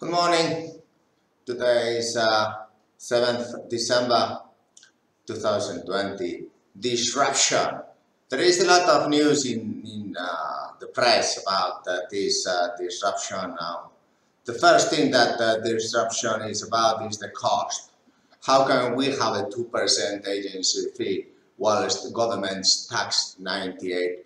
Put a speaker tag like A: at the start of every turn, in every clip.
A: Good morning. Today is uh, 7th December 2020. Disruption. There is a lot of news in, in uh, the press about uh, this uh, disruption now. The first thing that the disruption is about is the cost. How can we have a 2% agency fee whilst the government's tax 98%?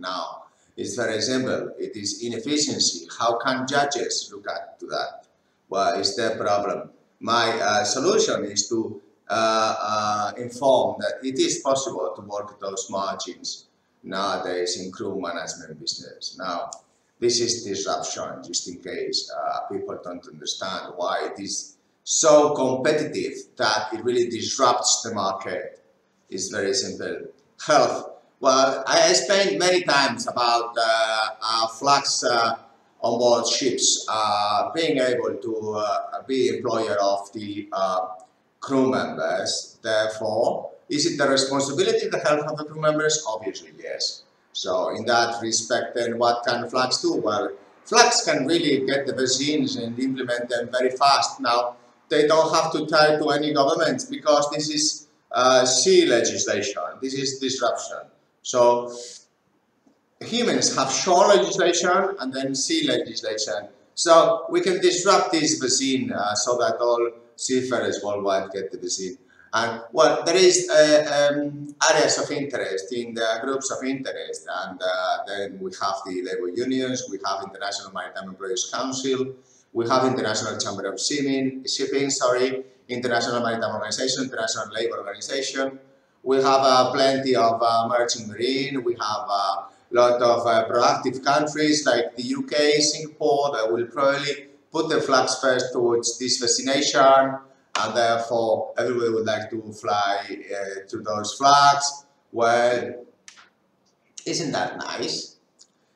A: Now, it's very simple. It is inefficiency. How can judges look at that? Well, it's their problem. My uh, solution is to uh, uh, inform that it is possible to work those margins nowadays in crew management business. Now, this is disruption, just in case uh, people don't understand why it is so competitive that it really disrupts the market. It's very simple. Health well, I explained many times about uh, uh, flags uh, on board ships uh, being able to uh, be employer of the uh, crew members. Therefore, is it the responsibility the health of the crew members? Obviously, yes. So in that respect, then what can flags do? Well, flags can really get the vaccines and implement them very fast. Now, they don't have to tie to any governments because this is sea legislation. This is disruption. So humans have shore legislation and then sea legislation. So we can disrupt this vaccine uh, so that all seafarers worldwide get the vaccine. And well, there is uh, um, areas of interest in the groups of interest, and uh, then we have the labor unions, we have International Maritime Employers Council, we have International Chamber of Shipping, shipping sorry, International Maritime Organization, International Labor Organization, we have uh, plenty of uh, merchant marine. We have a uh, lot of proactive countries like the UK, Singapore that will probably put the flags first towards this vaccination and therefore everybody would like to fly uh, to those flags. Well, isn't that nice?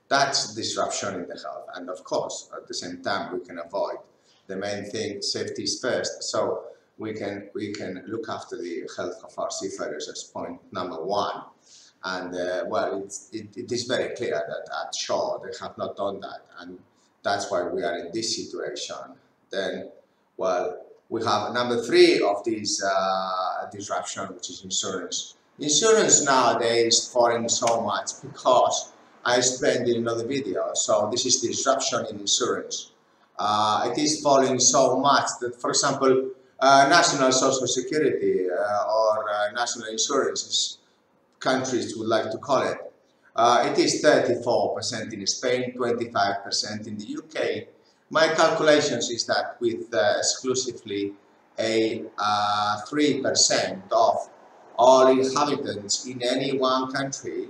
A: That's disruption in the health and of course at the same time we can avoid the main thing, safety is first. So we can we can look after the health of our seafarers as point number one. And uh, well, it, it is very clear that at shore they have not done that, and that's why we are in this situation. Then, well, we have number three of this uh, disruption, which is insurance. Insurance nowadays falling so much because I explained in another video. So this is disruption in insurance. Uh, it is falling so much that, for example, national social security uh, or uh, national insurance, countries would like to call it. it is 34% in Spain, 25% in the UK. My calculations is that with exclusively a 3% of all inhabitants in any one country,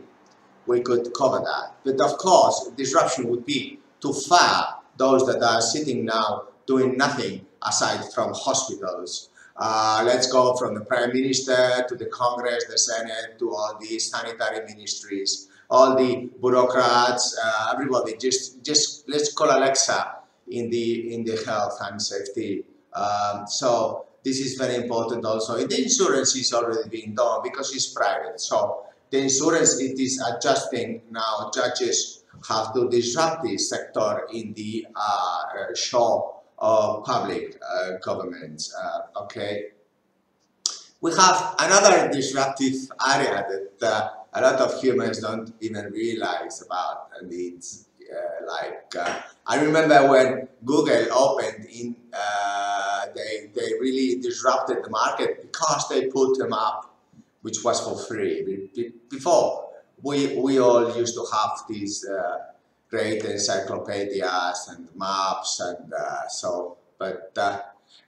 A: we could cover that. But of course, disruption would be to far those that are sitting now doing nothing aside from hospitals. Uh, let's go from the Prime Minister to the Congress, the Senate, to all the sanitary ministries, all the bureaucrats, uh, everybody. Just, just let's call Alexa in the in the health and safety. Um, so this is very important also. The insurance is already being done because it's private. So the insurance it is adjusting now. Judges have to disrupt this sector in the uh, of public uh, governments. Uh, okay, we have another disruptive area that uh, a lot of humans don't even realize about, and it's uh, like uh, I remember when Google opened in, uh, they they really disrupted the market because they put them up, which was for free. Before we we all used to have these great encyclopedias and maps and uh, so, but uh,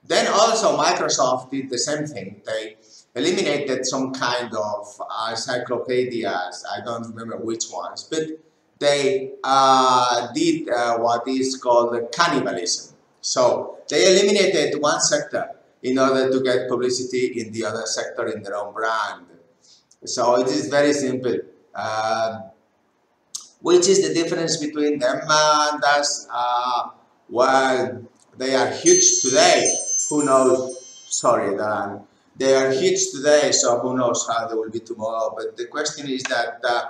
A: then also Microsoft did the same thing. They eliminated some kind of encyclopedias, I don't remember which ones, but they uh, did uh, what is called cannibalism. So they eliminated one sector in order to get publicity in the other sector in their own brand. So it is very simple. Uh, which is the difference between them and us? Uh, well, they are huge today. Who knows? Sorry, Dan. They are huge today, so who knows how they will be tomorrow. But the question is that uh,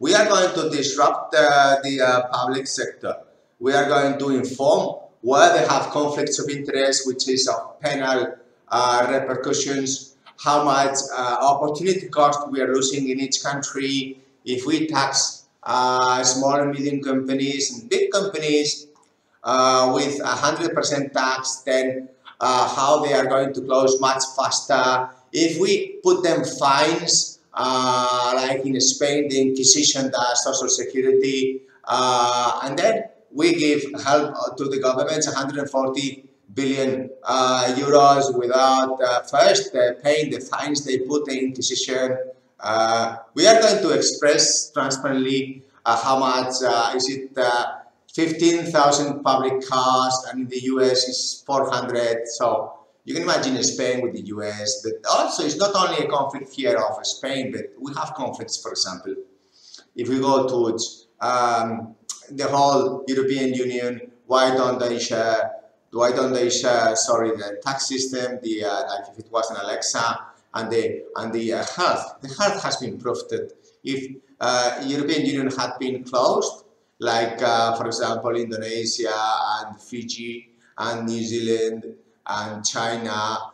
A: we are going to disrupt uh, the public sector. We are going to inform where they have conflicts of interest, which is of penal uh, repercussions, how much uh, opportunity cost we are losing in each country if we tax uh, small and medium companies and big companies uh, with 100% tax, then uh, how they are going to close much faster. If we put them fines, uh, like in Spain, the Inquisition does Social Security, uh, and then we give help to the governments 140 billion uh, euros without uh, first paying the fines they put the Inquisition. Uh, we are going to express transparently uh, how much uh, is it 15,000 public cars and in the US is 400 so you can imagine Spain with the US but also it's not only a conflict here of Spain but we have conflicts for example. If we go to um, the whole European Union why don't they share why don't they share sorry the tax system the uh, like if it was an Alexa and the and the uh, health. The health has been that if uh, European Union had been closed like uh, for example Indonesia and Fiji and New Zealand and China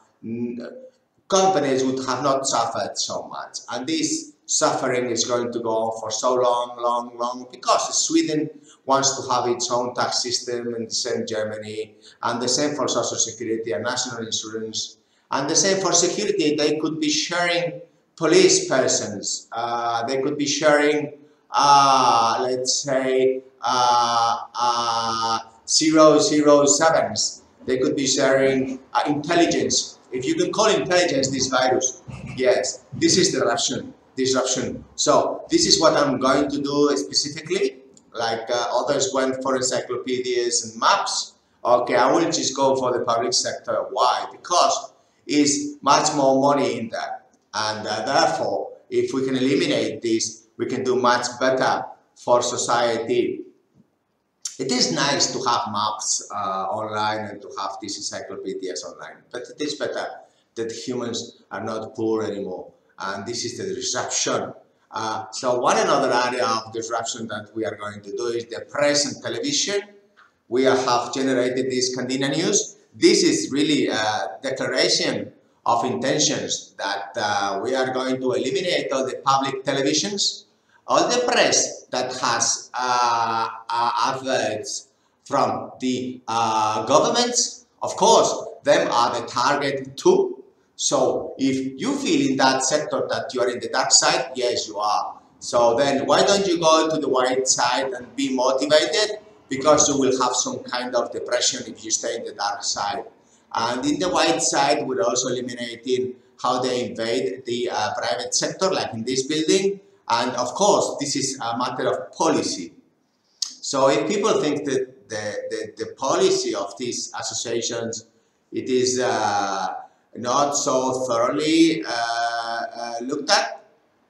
A: companies would have not suffered so much. And this suffering is going to go on for so long long long because Sweden wants to have its own tax system and the same Germany and the same for social security and national insurance and the same for security they could be sharing police persons uh, they could be sharing uh, let's say, uh, uh, 007s. They could be sharing uh, intelligence. If you can call intelligence this virus, yes, this is disruption. Disruption. So this is what I'm going to do specifically. Like others went for encyclopedias and maps. Okay, I will just go for the public sector. Why? Because it's much more money in that. and uh, therefore, if we can eliminate this we can do much better for society. It is nice to have maps uh, online and to have these encyclopedias online, but it is better that humans are not poor anymore. And this is the disruption. Uh, so one another area of disruption that we are going to do is the press and television. We have generated this Candina News. This is really a declaration of intentions that uh, we are going to eliminate all the public televisions, all the press that has uh, uh, adverts from the uh, governments, of course, them are the target too. So if you feel in that sector that you are in the dark side, yes, you are. So then why don't you go to the white side and be motivated? Because you will have some kind of depression if you stay in the dark side. And in the white side, we're also eliminating how they invade the uh, private sector, like in this building. And of course, this is a matter of policy. So if people think that the, the, the policy of these associations, it is uh, not so thoroughly uh, uh looked at,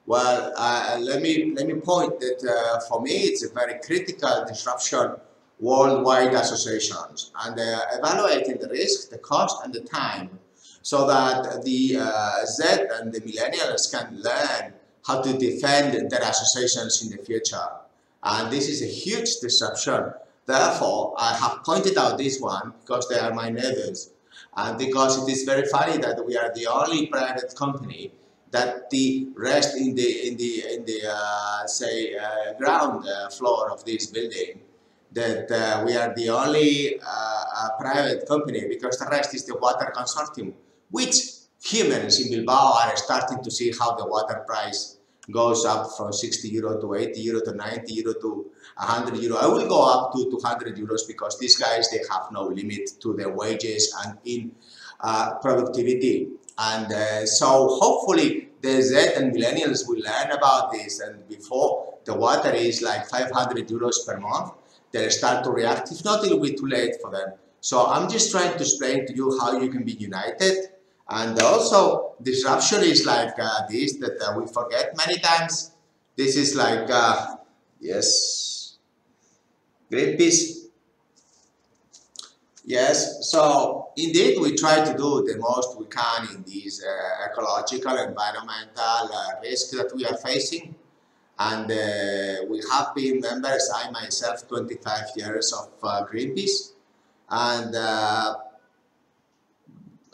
A: well, uh, let me let me point that uh, for me it's a very critical disruption worldwide associations and uh, evaluating the risk, the cost and the time so that the uh, Z and the millennials can learn how to defend their associations in the future. And this is a huge disruption. Therefore, I have pointed out this one because they are my neighbors and because it is very funny that we are the only private company that the rest in the in the in the uh, say uh, ground uh, floor of this building that uh, we are the only uh, private company because the rest is the water consortium, which humans in Bilbao are starting to see how the water price goes up from 60 euro to 80 euro to 90 euro to 100 euro. I will go up to 200 euros because these guys, they have no limit to their wages and in uh, productivity. And uh, so hopefully the Z and millennials will learn about this and before the water is like 500 euros per month, they'll start to react. If not, it'll be too late for them. So I'm just trying to explain to you how you can be united. And also, disruption is like uh, this that uh, we forget many times. This is like, uh, yes, Greenpeace. Yes, so indeed we try to do the most we can in these uh, ecological, environmental uh, risks that we are facing and uh, we have been members, I myself, 25 years of uh, Greenpeace, and uh,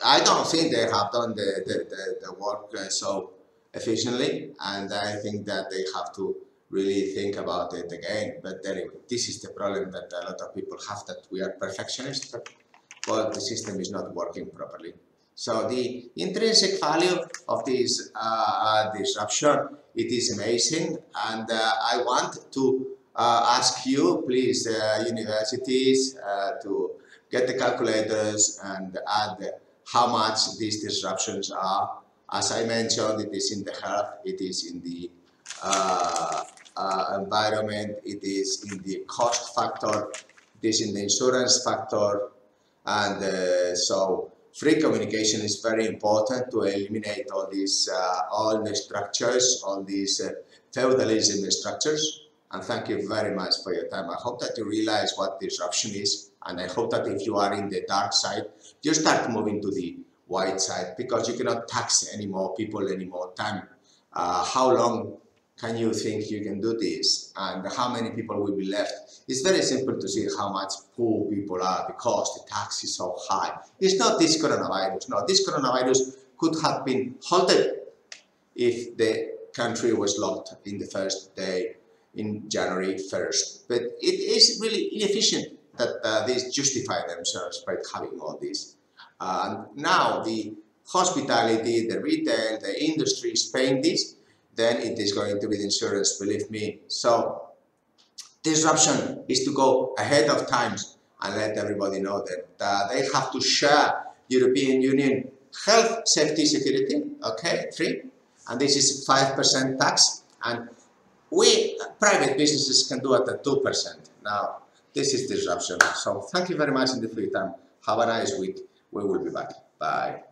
A: I don't think they have done the, the, the, the work uh, so efficiently, and I think that they have to really think about it again. But anyway, this is the problem that a lot of people have that we are perfectionists, but the system is not working properly. So the intrinsic value of this uh, disruption, it is amazing, and uh, I want to uh, ask you, please, uh, universities, to get the calculators and add how much these disruptions are. As I mentioned, it is in the health, it is in the uh, uh, environment, it is in the cost factor, it is in the insurance factor, and uh, so free communication is very important to eliminate all these, uh, all the structures, all these uh, feudalism structures. And thank you very much for your time. I hope that you realize what disruption is, and I hope that if you are in the dark side, you start moving to the white side because you cannot tax any more people any more time. Uh, how long can you think you can do this and how many people will be left? It's very simple to see how much poor people are because the tax is so high. It's not this coronavirus. No, this coronavirus could have been halted if the country was locked in the first day in January 1st. But it is really inefficient that uh, these justify themselves by having all this. Uh, now the hospitality, the retail, the industry is paying this, then it is going to be the insurance, believe me. So disruption is to go ahead of times and let everybody know that uh, they have to share European Union health, safety, security, okay, three, and this is 5% tax, and we, private businesses can do it at 2%. Now, this is disruption. So thank you very much in the free time. Have a nice week. We will be back. Bye.